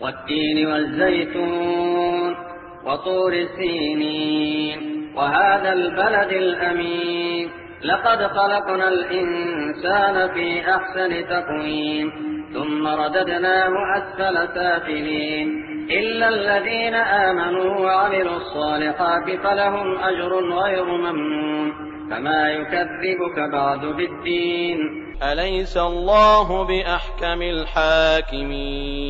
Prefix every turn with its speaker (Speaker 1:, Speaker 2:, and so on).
Speaker 1: والتين والزيتون وطور سينين وهذا البلد الأمين. لقد خلقنا الإنسان في أحسن تقويم ثم رددناه أسفل سافلين. إلا الذين آمنوا وعملوا الصالحات فلهم أجر غير ممنون. فما يكذبك بعد بالدين.
Speaker 2: أليس الله بأحكم الحاكمين؟